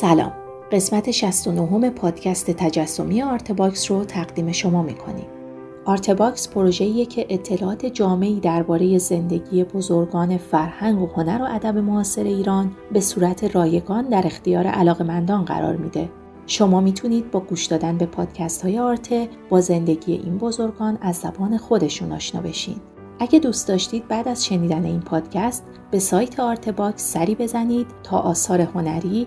سلام. قسمت 69 پادکست تجسمی آرتباکس رو تقدیم شما می‌کنیم. آرتباکس پروژه‌ایه که اطلاعات جامعی درباره زندگی بزرگان فرهنگ و هنر و ادب معاصر ایران به صورت رایگان در اختیار علاقمندان قرار میده. شما می‌تونید با گوش دادن به پادکست آرتباکس با زندگی این بزرگان از زبان خودشون آشنا بشین. اگه دوست داشتید بعد از شنیدن این پادکست به سایت آرتباکس سری بزنید تا آثار هنری،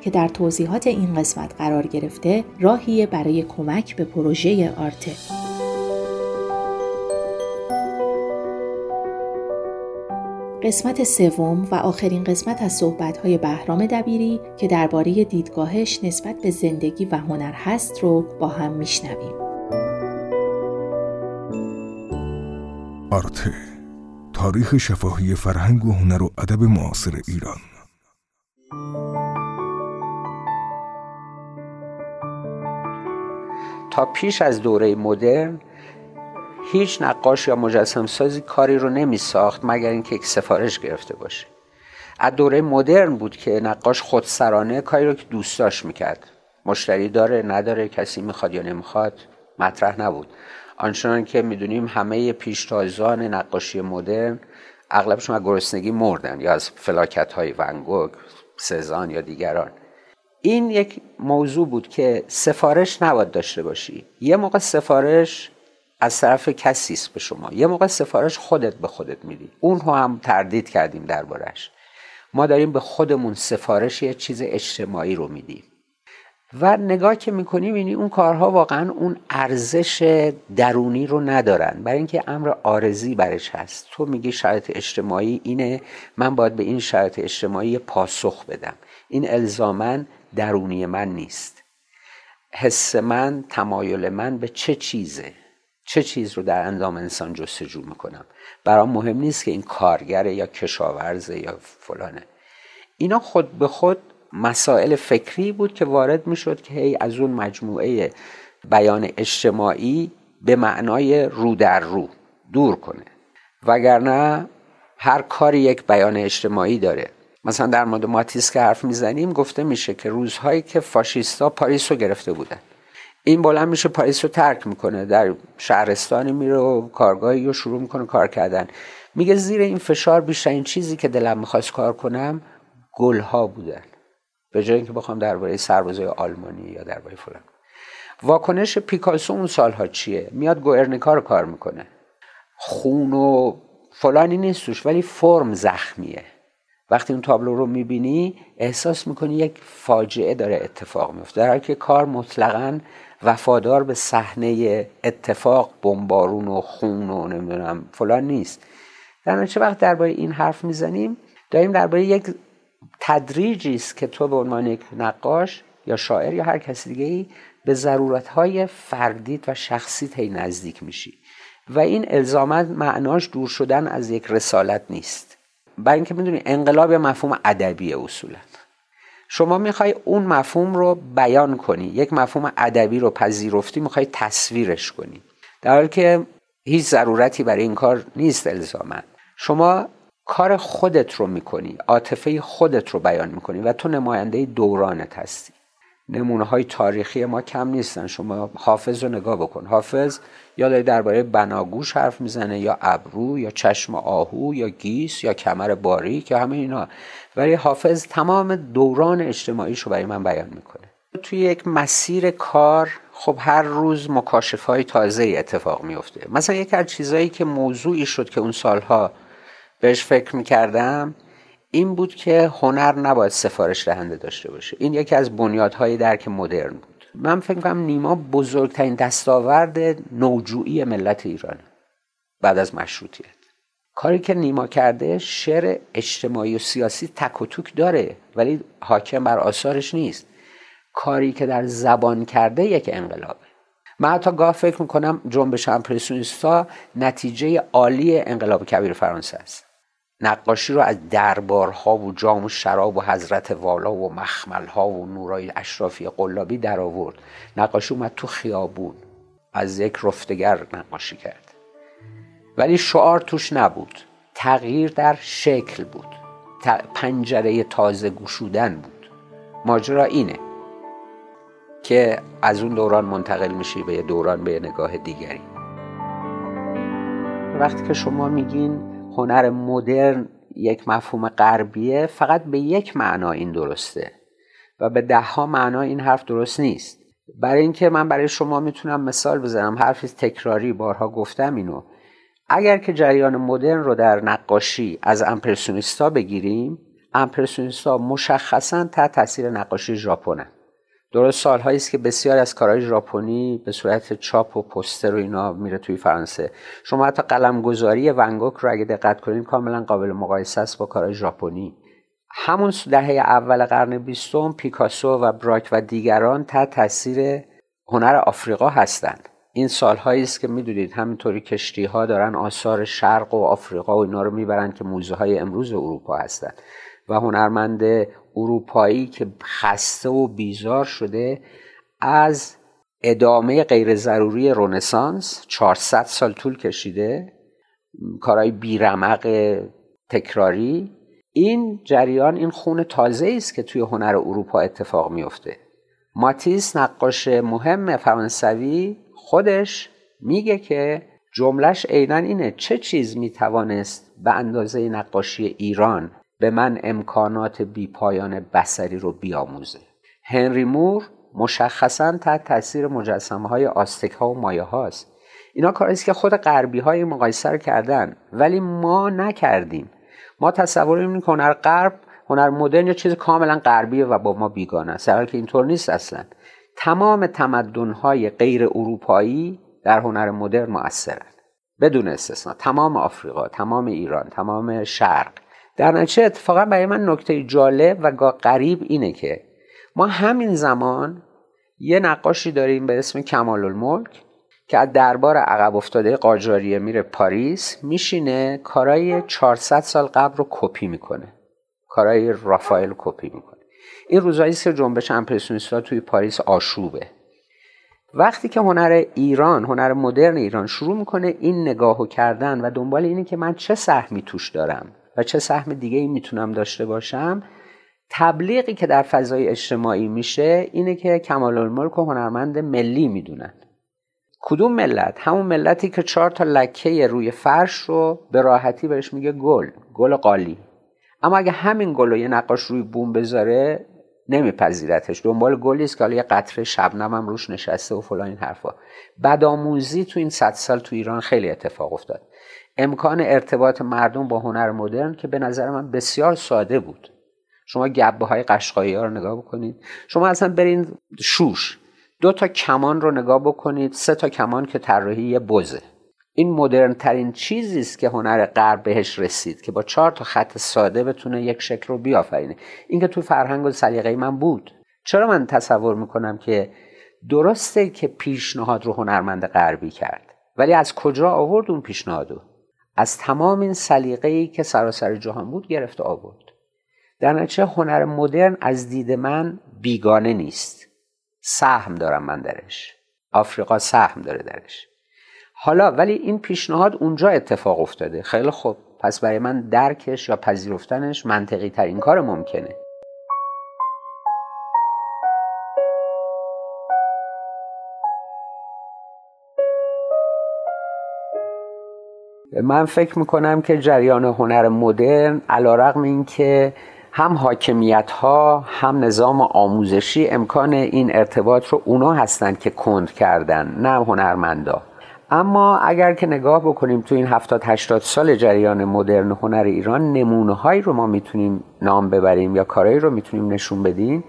که در توضیحات این قسمت قرار گرفته راهیه برای کمک به پروژه آرته. قسمت سوم و آخرین قسمت از صحبت‌های بهرام دبیری که درباره دیدگاهش نسبت به زندگی و هنر هست رو با هم میشنویم. آرته تاریخ شفاهی فرهنگ و هنر و ادب معاصر ایران تا پیش از دوره مدرن هیچ نقاش یا مجسم سازی کاری رو نمی ساخت مگر اینکه یک سفارش گرفته باشه. از دوره مدرن بود که نقاش خودسرانه کاری رو که دوست داشت می‌کرد. مشتری داره نداره کسی می‌خواد یا نمی‌خواد مطرح نبود. آنچنان که می‌دونیم همه پیشتازان نقاشی مدرن اغلبشون از گرسنگی مردن یا از فلاکت های ونگوگ سزان یا دیگران. این یک موضوع بود که سفارش نباید داشته باشی. یه موقع سفارش از طرف کسی است به شما. یه موقع سفارش خودت به خودت میدی. اون رو هم تردید کردیم دربارش. ما داریم به خودمون سفارش یه چیز اجتماعی رو میدیم. و نگاه که می‌کنیم یعنی اون کارها واقعا اون ارزش درونی رو ندارن. برای اینکه امر آرزی برش هست. تو میگی شرط اجتماعی اینه من باید به این شرط اجتماعی پاسخ بدم. این الزامن درونی من نیست. حس من تمایل من به چه چیزه؟ چه چیز رو در اندام انسان جستجو می‌کنم؟ برام مهم نیست که این کارگره یا کشاورزه یا فلانه. اینا خود به خود مسائل فکری بود که وارد می‌شد که هی از اون مجموعه بیان اجتماعی به معنای رو در رو دور کنه. وگرنه هر کاری یک بیان اجتماعی داره. مثلا در مورد ماتیس که حرف می‌زنیم گفته میشه که روزهایی که فاشیستا پاریس رو گرفته بودن. این بلند میشه پاریس رو ترک می‌کنه در شهرستانی میره و کارگاهی رو شروع می‌کنه کار کردن. میگه زیر این فشار بیشترین چیزی که دلم می‌خواست کار کنم گلها بودن. به جای اینکه بخوام درباره سربازای آلمانی یا درباره فلان. واکنش پیکاسو اون سالها چیه؟ میاد گوئرنیکا رو کار می‌کنه. خون و فلانی نیستوش ولی فرم زخمیه. وقتی اون تابلو رو می‌بینی احساس می‌کنی یک فاجعه داره اتفاق میفته در که کار مطلقا وفادار به صحنه اتفاق بمبارون و خون و نمی‌دونم فلان نیست. در چه وقت درباره این حرف می‌زنیم داریم درباره یک تدریجی است که تو به عنوان یک نقاش یا شاعر یا هر کسی دیگه ای به ضرورت های فردیت و شخصیت هی نزدیک میشی. و این الزامت معناش دور شدن از یک رسالت نیست. برای اینکه می‌دونی انقلاب یا مفهوم ادبی اصولا. شما می‌خوای اون مفهوم رو بیان کنی یک مفهوم ادبی رو پذیرفتی می‌خوای تصویرش کنی. در حالی که هیچ ضرورتی برای این کار نیست الزاما. شما کار خودت رو می‌کنی عاطفه خودت رو بیان می‌کنی و تو نماینده دورانت هستی. نمونه های تاریخی ما کم نیستن. شما حافظ رو نگاه بکن. حافظ یا داره درباره بناگوش حرف می‌زنه یا ابرو یا چشم آهو یا گیس یا کمر باریک یا همه اینا. ولی حافظ تمام دوران اجتماعیش رو برای من بیان می‌کنه. توی یک مسیر کار خب هر روز مکاشف های تازه اتفاق میفته مثلا یک از چیزایی که موضوعی شد که اون سالها بهش فکر می‌کردم این بود که هنر نباید سفارش دهنده داشته باشه. این یکی از بنیادهای درک مدرن بود. من فکر کنم نیما بزرگترین دستاورد نوجویی ملت ایرانه. بعد از مشروطیت. کاری که نیما کرده شعر اجتماعی و سیاسی تک و توک داره ولی حاکم بر آثارش نیست. کاری که در زبان کرده یک انقلابه. من حتی گاه فکر می‌کنم جنبش امپرسیونیستا نتیجه عالی انقلاب کبیر فرانسه است. نقاشی رو از دربارها و جام و شراب و حضرت والا و مخملها و نورای اشرافی قلابی در آورد. نقاشی اومد تو خیابون. از یک رفتگر نقاشی کرد. ولی شعار توش نبود. تغییر در شکل بود. پنجره تازه گشودن بود. ماجرا اینه که از اون دوران منتقل میشی به یه دوران به یه نگاه دیگری. وقتی که شما میگین هنر مدرن یک مفهوم غربیه فقط به یک معنا این درسته و به دهها معنا این حرف درست نیست. برای اینکه من برای شما می‌تونم مثال بزنم حرفی تکراری بارها گفتم اینو. اگر که جریان مدرن رو در نقاشی از امپرسیونیستا بگیریم امپرسیونیستا مشخصا تحت تاثیر نقاشی ژاپنن. درست سالهایی است که بسیار از کارهای ژاپنی به صورت چاپ و پستر و اینا میره توی فرانسه. شما حتی قلمگذاری ونگوک رو اگه دقت کنید کاملا قابل مقایسه است با کارهای ژاپنی. همون دهه اول قرن بیستم پیکاسو و براک و دیگران تحت تاثیر هنر آفریقا هستند. این سالهایی است که می‌دونید همینطوری کشتی ها دارن آثار شرق و آفریقا و اینا رو می‌برن که موزه های امروز اروپا هستند و هنرمند اروپایی که خسته و بیزار شده از ادامه غیر ضروری رونسانس 400 سال طول کشیده کارهای بیرمق تکراری. این جریان این خون تازه است که توی هنر اروپا اتفاق میفته ماتیس نقاش مهم فرانسوی خودش میگه که جملش عینا اینه چه چیز می‌توانست به اندازه نقاشی ایران به من امکانات بیپایان بسری رو بیاموزه. هنری مور مشخصا تحت تاثیر مجسمه های آستک ها و مایه هاست. اینا کاریست که خود غربی های مقایسه کردن. ولی ما نکردیم. ما تصور می‌کنیم که هنر غرب هنر مدرن یا چیز کاملا غربیه و با ما بیگانه است. که اینطور نیست اصلا. تمام تمدن های غیر اروپایی در هنر مدرن مؤثرن. بدون استثنا. تمام آفریقا تمام ایران تمام شرق. در نتیجه اتفاقا برای من نکته جالب و غریب اینه که ما همین زمان یه نقاشی داریم به اسم کمال الملک که از دربار عقب افتاده قاجاریه میره پاریس میشینه کارای 400 سال قبل رو کپی می‌کنه. کارای رافائل کپی می‌کنه. این روزایی که جنبش امپرسیونیستا توی پاریس آشوبه. وقتی که هنر ایران هنر مدرن ایران شروع می‌کنه این نگاهو کردن و دنبال اینه که من چه سهمی توش دارم. و چه سهم دیگه ای می‌تونم داشته باشم تبلیغی که در فضای اجتماعی میشه اینه که کمال الملک و هنرمند ملی می‌دونن. کدوم ملت؟ همون ملتی که چهار تا لکه روی فرش رو به راحتی بهش میگه گل گل قالی. اما اگه همین گل رو یه نقاش روی بوم بذاره نمیپذیرتش. دنبال گلی است که حالا یه قطره شبنم هم روش نشسته و فلان این حرفا. بدآموزی تو این صد سال تو ایران خیلی اتفاق افتاد. امکان ارتباط مردم با هنر مدرن که به نظر من بسیار ساده بود. شما گبه های قشقایی ها رو نگاه بکنید. شما اصلا برین شوش. دو تا کمان رو نگاه بکنید سه تا کمان که طراحی یه بزه. این مدرن ترین چیزی است که هنر غرب بهش رسید که با چهار تا خط ساده بتونه یک شکل رو بیافرینه. این که تو فرهنگ و سلیقه من بود. چرا من تصور می‌کنم که درسته که پیشنهاد رو هنرمند غربی کرد ولی از کجا آورد اون پیشنهادو از تمام این سلیقه ای که سراسر جهان بود گرفته آورد. در نتیجه هنر مدرن از دید من بیگانه نیست. سهم دارم من درش. آفریقا سهم داره درش. حالا ولی این پیشنهاد اونجا اتفاق افتاده. خیلی خوب. پس برای من درکش یا پذیرفتنش منطقی ترین کار ممکنه. من فکر می‌کنم که جریان هنر مدرن علا رقم این که هم حاکمیت ها هم نظام آموزشی امکان این ارتباط رو اونا هستند که کند کردن نه هنرمندا. اما اگر که نگاه بکنیم تو این 70 80 سال جریان مدرن هنر ایران نمونه هایی رو ما می‌تونیم نام ببریم یا کارهایی رو می‌تونیم نشون بدیم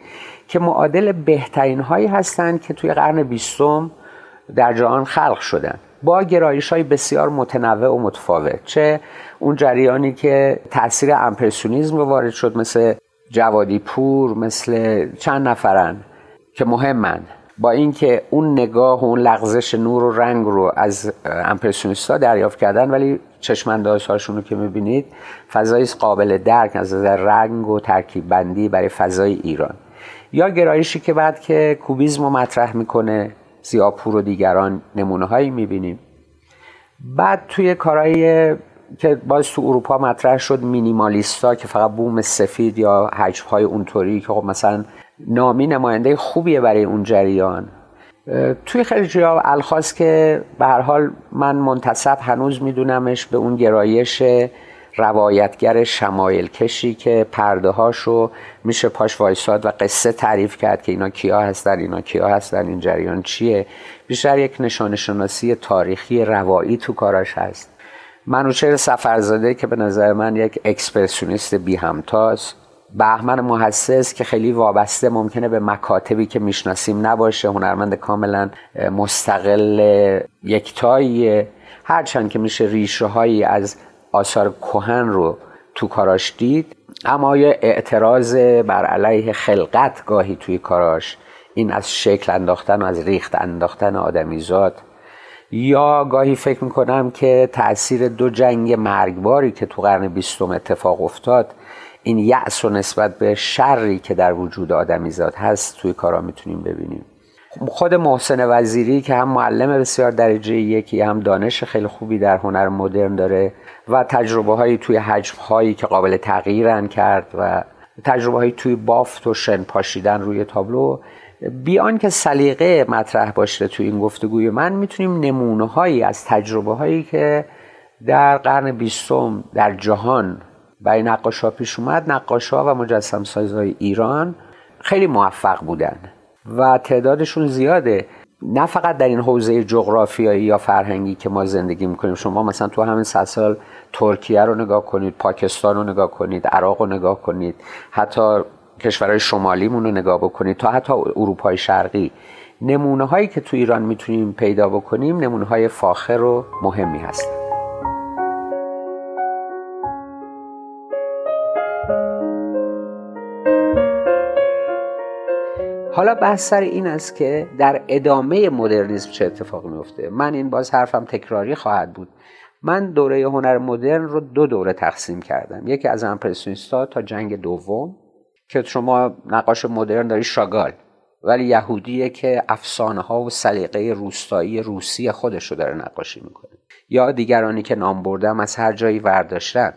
که معادل بهترین هایی هستند که توی قرن بیستم در جهان خلق شدن. با گرایش های بسیار متنوع و متفاوت. چه اون جریانی که تاثیر امپرسیونیزم وارد شد مثل جوادی پور مثل چند نفرن که مهمن. با اینکه اون نگاه و اون لغزش نور و رنگ رو از امپرسیونیستا دریافت کردن ولی چشمانداز هاشون رو که می‌بینید فضای قابل درک از نظر رنگ و ترکیب بندی برای فضای ایران. یا گرایشی که بعد که کوبیزم رو مطرح می‌کنه زیاپور و دیگران نمونه هایی می‌بینیم. بعد توی کارهای که باز تو اروپا مطرح شد مینیمالیستا که فقط بوم سفید یا حجم های اونطوری که خب مثلا نامی نماینده خوبیه برای اون جریان. توی خیلی جا الخاص که به هر حال من منتصب هنوز میدونمش به اون گرایش روایتگر شمایل کشی که پرده هاشو میشه پاش وایساد و قصه تعریف کرد که اینا کیا هستن اینا کیا هستن این جریان چیه. بیشتر یک نشان شناسی تاریخی روایی تو کاراش هست. منوچهر سفرزاده که به نظر من یک اکسپرسیونیست بی همتاست بهمن محسس که خیلی وابسته ممکنه به مکاتبی که می‌شناسیم نباشه هنرمند کاملا مستقل یکتاییه. هرچند که میشه ریشه هایی از آثار کهن رو تو کاراش دید. اما یه اعتراض بر علیه خلقت گاهی توی کاراش این از شکل انداختن و از ریخت انداختن آدمیزاد یا گاهی فکر می‌کنم که تاثیر دو جنگ مرگباری که تو قرن بیستم اتفاق افتاد این یأس و نسبت به شری که در وجود آدمیزاد هست توی کارا می‌تونیم ببینیم. خود محسن وزیری که هم معلم بسیار درجه یکی هم دانش خیلی خوبی در هنر مدرن داره و تجربه هایی توی حجم هایی که قابل تغییرن کرد و تجربه هایی توی بافت و شن پاشیدن روی تابلو. بیان که سلیقه مطرح باشه توی این گفتگوی من می‌تونیم نمونه هایی از تجربه هایی که در قرن بیستم در جهان برای نقاش ها پیش اومد. نقاش ها و مجسم سازهای ایران خیلی موفق بودن. و تعدادشون زیاده. نه فقط در این حوزه جغرافیایی یا فرهنگی که ما زندگی می‌کنیم. شما مثلا تو همین صد سال ترکیه رو نگاه کنید پاکستان رو نگاه کنید عراق رو نگاه کنید حتی کشورهای شمالیمون رو نگاه بکنید تا حتی اروپای شرقی. نمونه هایی که تو ایران می‌تونیم پیدا بکنیم نمونه های فاخر و مهمی هستن. حالا بحث سر این است که در ادامه مدرنیسم چه اتفاقی میفته؟ من این باز حرفم تکراری خواهد بود. من دوره هنر مدرن رو دو دوره تقسیم کردم. یکی از امپرسیونیستا تا جنگ دوم که شما نقاش مدرن داری شاگال ولی یهودیه که افسانه ها و سلیقه روستایی روسی خودش رو داره نقاشی می‌کنه. یا دیگرانی که نام بردم از هر جایی ورداشتن.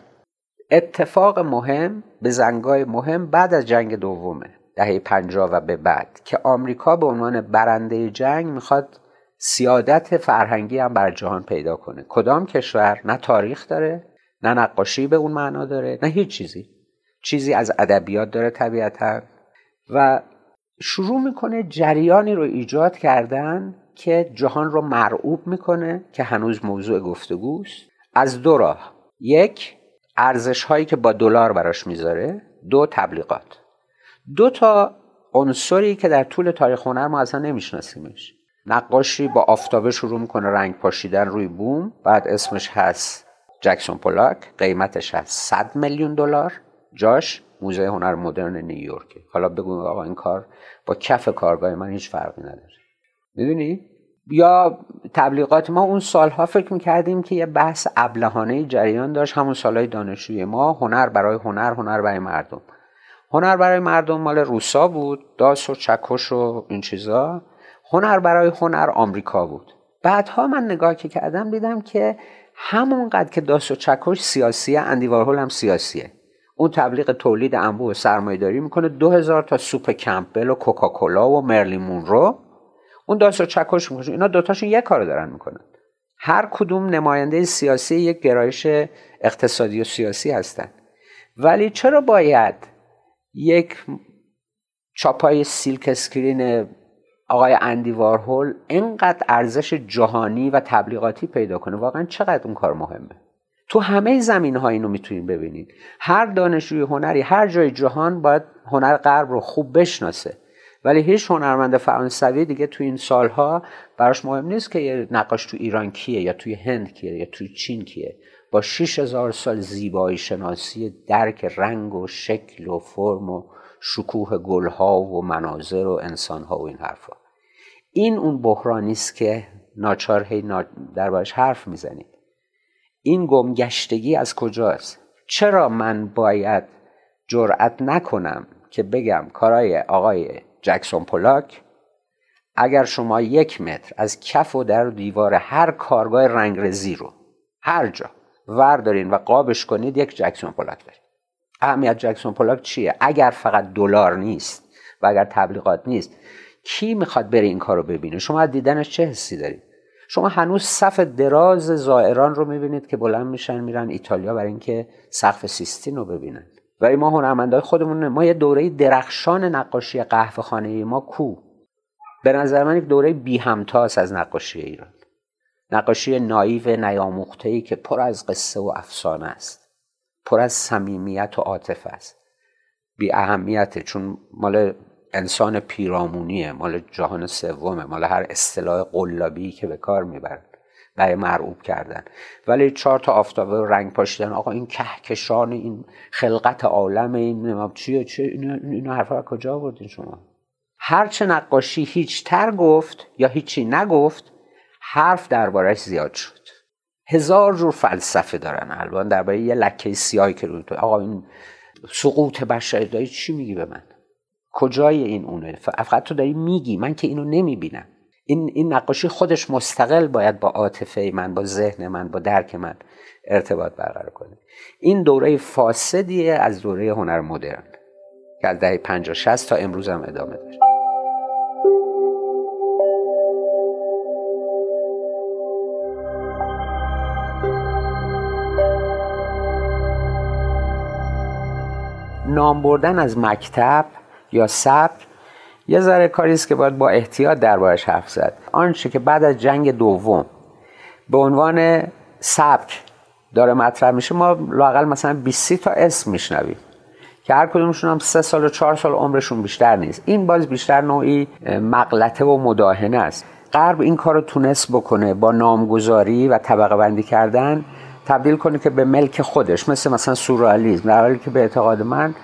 اتفاق مهم به زنگای مهم بعد از جنگ دومه. دهه پنجاه و به بعد که آمریکا به عنوان برنده جنگ می‌خواد سیادت فرهنگی هم بر جهان پیدا کنه. کدام کشور؟ نه تاریخ داره نه نقاشی به اون معنا داره نه هیچ چیزی. چیزی از ادبیات داره طبیعتا. و شروع می‌کنه جریانی رو ایجاد کردن که جهان رو مرعوب می‌کنه که هنوز موضوع گفتگوست. از دو راه. یک ارزش هایی که با دلار براش می‌ذاره. دو تبلیغات. دو تا عنصری که در طول تاریخ هنر ما اصلا نمیشناسیمش. نقاشی با آفتابه شروع می‌کنه رنگ پاشیدن روی بوم بعد اسمش هست جکسون پولاک قیمتش هست 100 میلیون دلار. جاش موزه هنر مدرن نیویورک حالا بگو آقا این کار با کف کارگاه من هیچ فرقی نداره. می‌دونی؟ یا تبلیغات ما اون سالها فکر می‌کردیم که یه بحث ابلهانه جریان داشت همون سالهای دانشجوی ما هنر برای هنر هنر برای مردم. هنر برای مردم مال روسا بود داس و چکش و این چیزا. هنر برای هنر آمریکا بود. بعدها من نگاه که کردم دیدم که همونقدر که داس و چکش سیاسیه اندی وارهول هم سیاسیه. اون تبلیغ تولید انبوه سرمایه داری می‌کنه دو هزار تا سوپ کمپل و کوکاکولا و مرلی رو اون داس و چکش می‌کنه. اینا دوتاشون یک کار دارن می‌کنن. هر کدوم نماینده سیاسی یک گرایش اقتصادی و سیاسی هستن. ولی چرا باید یک چاپای silk screen آقای اندی وارهول اینقدر ارزش جهانی و تبلیغاتی پیدا کنه. واقعا چقدر اون کار مهمه؟ تو همه زمینه ها اینو می‌تونید ببینید هر دانشجوی هنری هر جای جهان باید هنر غرب رو خوب بشناسه. ولی هیچ هنرمند فرانسوی دیگه تو این سالها براش مهم نیست که یه نقاش تو ایران کیه یا توی هند کیه یا توی چین کیه. با 6000 سال زیبایی شناسی درک رنگ و شکل و فرم و شکوه گلها و مناظر و انسانها و این حرفا. این اون بحرانی است که ناچار هی در حرف می‌زنیم این گمگشتگی از کجاست؟ چرا من باید جرأت نکنم که بگم کارای آقای جکسون پولاک اگر شما یک متر از کف و در دیوار هر کارگاه رنگرزی رو هر جا وردارین و قابش کنید یک جکسون پولاک دارید اهمیت جکسون پولاک چیه؟ اگر فقط دلار نیست و اگر تبلیغات نیست کی می‌خواد بره این کار رو ببینه؟ شما از دیدنش چه حسی دارید؟ شما هنوز صف دراز زائران رو می‌بینید که بلند میشن میرن ایتالیا برای اینکه سقف سیستین رو ببینن. ولی ما هنرمندای خودمون ما یه دوره درخشان نقاشی قهوه خانه ما کو. به نظر من یک دوره بی همتاس از نقاشی ایران. نقاشی نایو نیاموخته ای که پر از قصه و افسانه است. پر از صمیمیت و عاطفه است. بی اهمیته چون مال انسان پیرامونیه مال جهان سومه مال هر اصطلاح قلابی که به کار می‌برن برای مرعوب کردن. ولی چهار تا آفتابه رنگ پاشیدن. آقا این کهکشان این خلقت عالم این چیه چه این حرفا کجا بودین شما؟ هرچه نقاشی هیچ تر گفت یا هیچی نگفت حرف دربارش زیاد شد. هزار جور فلسفه دارن الان درباره یه لکه سیاهی که روی تو آقا این سقوط بشری چی میگی به من؟ کجای این اونه؟ فقط تو داری میگی من که اینو نمی‌بینم. این, این نقاشی خودش مستقل باید با عاطفه من با ذهن من با درک من ارتباط برقرار کنه. این دوره فاسدیه از دوره هنر مدرن که از دهه 50 60 تا امروز هم ادامه داره. نام بردن از مکتب یا سبک یه ذره کاری است که باید با احتیاط دربارش حرف زد. آنچه که بعد از جنگ دوم به عنوان سبک داره مطرح میشه ما لاقل مثلا 20 تا اسم میشنویم که هر کدومشون هم سه سال و چهار سال عمرشون بیشتر نیست. این باز بیشتر نوعی مغلطه و مداهنه است. غرب این کار رو تونست بکنه با نامگذاری و طبقه بندی کردن. تبدیل کنه که به ملک خودش مثل مثلا سورالیزم. در حالی که به اعتقاد من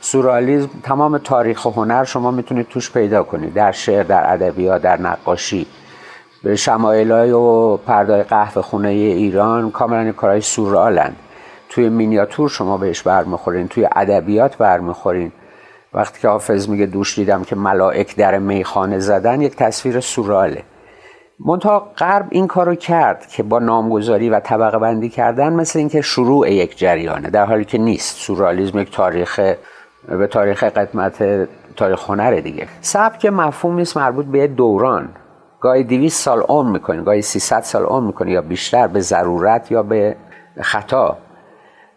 سورالیزم تمام تاریخ و هنر شما می‌تونید توش پیدا کنید در شعر در ادبیات در نقاشی. به شمایلای و پردای قهوه خونه ایران کاملا کارهای سورالند. توی مینیاتور شما بهش برمیخورین توی ادبیات برمیخورین. وقتی که حافظ میگه دوش دیدم که ملائک در میخانه زدن یک تصویر سوراله. منتها غرب این کارو کرد که با نامگذاری و طبقه بندی کردن مثل اینکه شروع یک جریانه در حالی که نیست. سورالیزم یک تاریخ به تاریخ قدمت تاریخ هنر دیگه. سبک مفهومی است مربوط به دوران. گاهی 200 سال عمر می‌کنی گاهی 300 سال عمر می‌کنی یا بیشتر به ضرورت یا به خطا.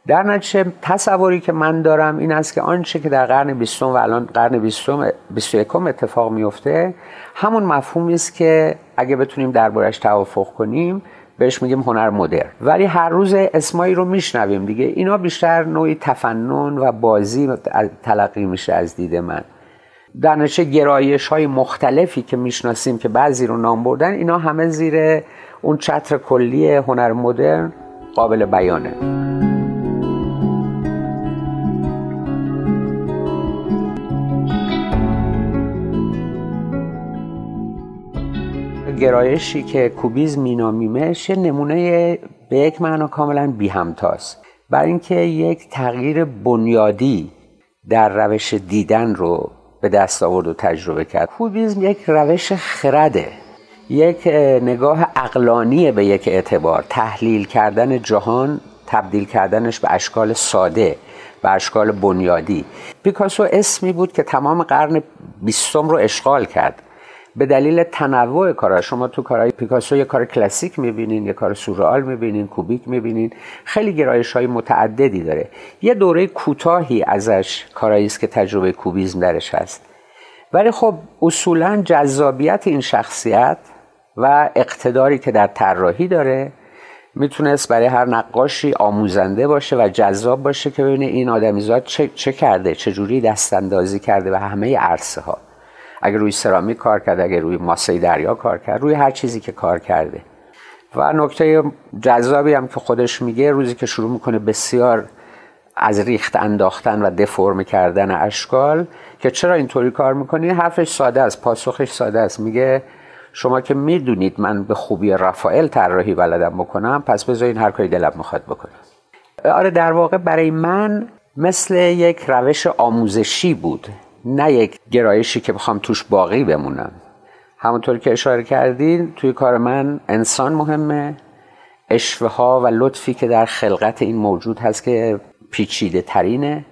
در نتیجه تصوری که من دارم این است که آنچه که در قرن بیستم و الان قرن بیستم 21 اتفاق میفته همون مفهومی است که اگه بتونیم دربارش توافق کنیم بهش میگیم هنر مدر ولی هر روز اسمایی رو میشنویم دیگه. اینا بیشتر نوعی تفنن و بازی تلقی میشه از دید من. در نتیجه گرایش های مختلفی که می‌شناسیم که بعضی رو نام بردن اینا همه زیر اون چتر کلی هنر مدرن قابل بیانه. گرایشی که کوبیزم مینامیمش یه نمونه به یک معنا کاملا بی همتاست برای اینکه یک تغییر بنیادی در روش دیدن رو به دست آورد و تجربه کرد. کوبیزم یک روش خرده یک نگاه اقلانی به یک اعتبار. تحلیل کردن جهان تبدیل کردنش به اشکال ساده به اشکال بنیادی. پیکاسو اسمی بود که تمام قرن بیستم رو اشغال کرد. به دلیل تنوع کارا شما تو کارهای پیکاسو یه کار کلاسیک می‌بینین یه کار سورئال می‌بینین کوبیک می‌بینین خیلی گرایش های متعددی داره. یه دوره کوتاهی ازش کارایی است که تجربه کوبیزم درش هست. ولی خب اصولا جذابیت این شخصیت و اقتداری که در طراحی داره می‌تونست برای هر نقاشی آموزنده باشه و جذاب باشه که ببینه این آدمیزاد چه, چه کرده چه جوری دستاندازی کرده و همه عرصه ها اگر روی سرامیک کار کرده اگر روی ماسه دریا کار کرد روی هر چیزی که کار کرده. و نکته جذابی هم که خودش میگه روزی که شروع می‌کنه بسیار از ریخت انداختن و دفرم کردن اشکال که چرا اینطوری کار می‌کنی؟ حرفش ساده است پاسخش ساده است. میگه شما که می‌دونید من به خوبی رفائل طراحی بلدم بکنم پس بذارین هر کاری دلم می‌خواد بکنم. آره در واقع برای من مثل یک روش آموزشی بود. نه یک گرایشی که بخوام توش باقی بمونم. همونطور که اشاره کردین توی کار من انسان مهمه. اشوه ها و لطفی که در خلقت این موجود هست که پیچیده ترینه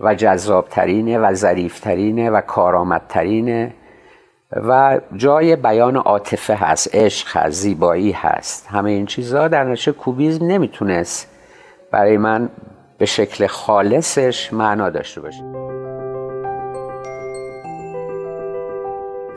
و جذاب ترینه و ظریف ترینه و کارآمد ترینه و جای بیان عاطفه هست عشق هست زیبایی هست. همه این چیزها در نتیجه کوبیزم نمی‌تونست برای من به شکل خالصش معنا داشته باشه.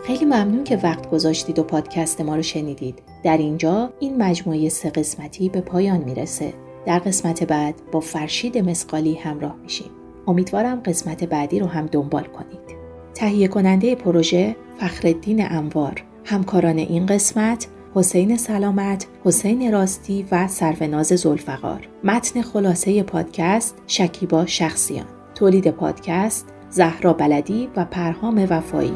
خیلی ممنون که وقت گذاشتید و پادکست ما رو شنیدید. در اینجا این مجموعه سه قسمتی به پایان می‌رسه. در قسمت بعد با فرشید مسقالی همراه میشیم. امیدوارم قسمت بعدی رو هم دنبال کنید. تهیه کننده پروژه فخردین انوار همکاران این قسمت حسین سلامت، حسین راستی و سروناز زلفقار. متن خلاصه پادکست شکیبا شخصیان. تولید پادکست زهرا بلدی و پرهام وفایی.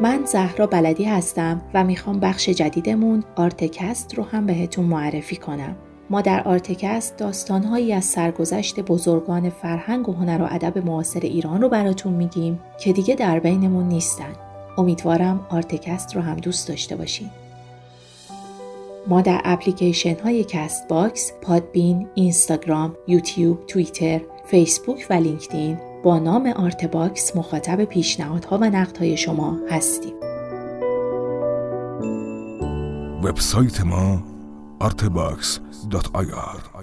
من زهرا بلدی هستم و می‌خوام بخش جدیدمون آرتکست رو هم بهتون معرفی کنم. ما در آرتکست داستانهایی از سرگذشت بزرگان فرهنگ و هنر و ادب معاصر ایران رو براتون میگیم که دیگه در بینمون نیستن. امیدوارم آرتکست رو هم دوست داشته باشین. ما در اپلیکیشن های کست باکس، پادبین، اینستاگرام، یوتیوب، توییتر، فیسبوک و لینکدین با نام آرت باکس مخاطب پیشنهادها و نقدهای شما هستیم. وبسایت ما artbox.ir